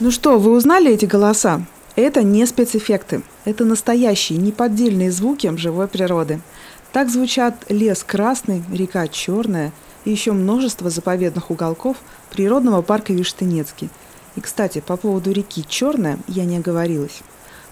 Ну что, вы узнали эти голоса? Это не спецэффекты. Это настоящие, неподдельные звуки живой природы. Так звучат лес красный, река черная и еще множество заповедных уголков природного парка Виштынецкий. И, кстати, по поводу реки Черная я не оговорилась.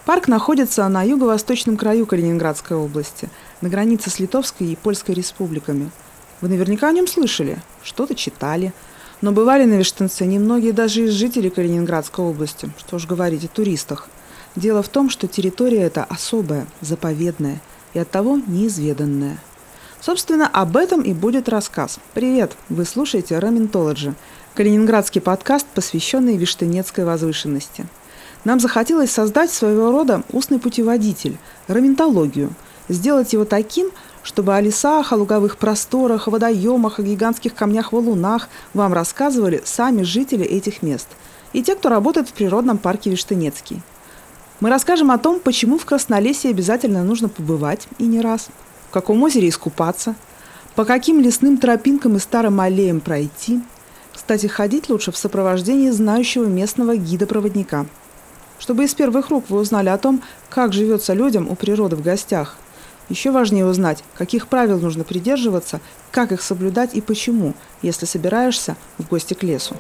Парк находится на юго-восточном краю Калининградской области, на границе с Литовской и Польской республиками. Вы наверняка о нем слышали, что-то читали – но бывали на Виштенце немногие даже из жителей Калининградской области, что уж говорить о туристах. Дело в том, что территория эта особая, заповедная и оттого неизведанная. Собственно, об этом и будет рассказ. Привет! Вы слушаете «Раментологи» – калининградский подкаст, посвященный Виштенецкой возвышенности. Нам захотелось создать своего рода устный путеводитель – раментологию, сделать его таким – чтобы о лесах, о луговых просторах, о водоемах, о гигантских камнях-валунах вам рассказывали сами жители этих мест и те, кто работает в природном парке Виштынецкий. Мы расскажем о том, почему в Краснолесье обязательно нужно побывать и не раз, в каком озере искупаться, по каким лесным тропинкам и старым аллеям пройти. Кстати, ходить лучше в сопровождении знающего местного гида-проводника. Чтобы из первых рук вы узнали о том, как живется людям у природы в гостях – еще важнее узнать, каких правил нужно придерживаться, как их соблюдать и почему, если собираешься в гости к лесу.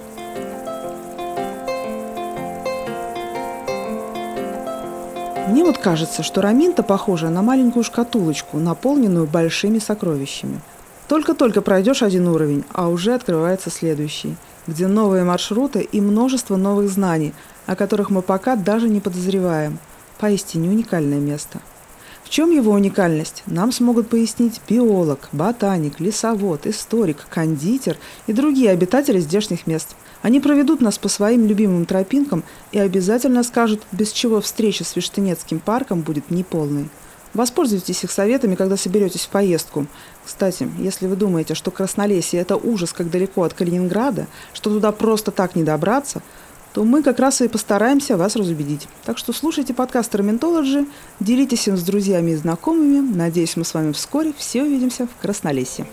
Мне вот кажется, что Раминта похожа на маленькую шкатулочку, наполненную большими сокровищами. Только-только пройдешь один уровень, а уже открывается следующий, где новые маршруты и множество новых знаний, о которых мы пока даже не подозреваем. Поистине уникальное место – в чем его уникальность, нам смогут пояснить биолог, ботаник, лесовод, историк, кондитер и другие обитатели здешних мест. Они проведут нас по своим любимым тропинкам и обязательно скажут, без чего встреча с Виштынецким парком будет неполной. Воспользуйтесь их советами, когда соберетесь в поездку. Кстати, если вы думаете, что Краснолесье – это ужас, как далеко от Калининграда, что туда просто так не добраться – то мы как раз и постараемся вас разубедить. Так что слушайте подкаст «Раментологи», делитесь им с друзьями и знакомыми. Надеюсь, мы с вами вскоре все увидимся в Краснолесье.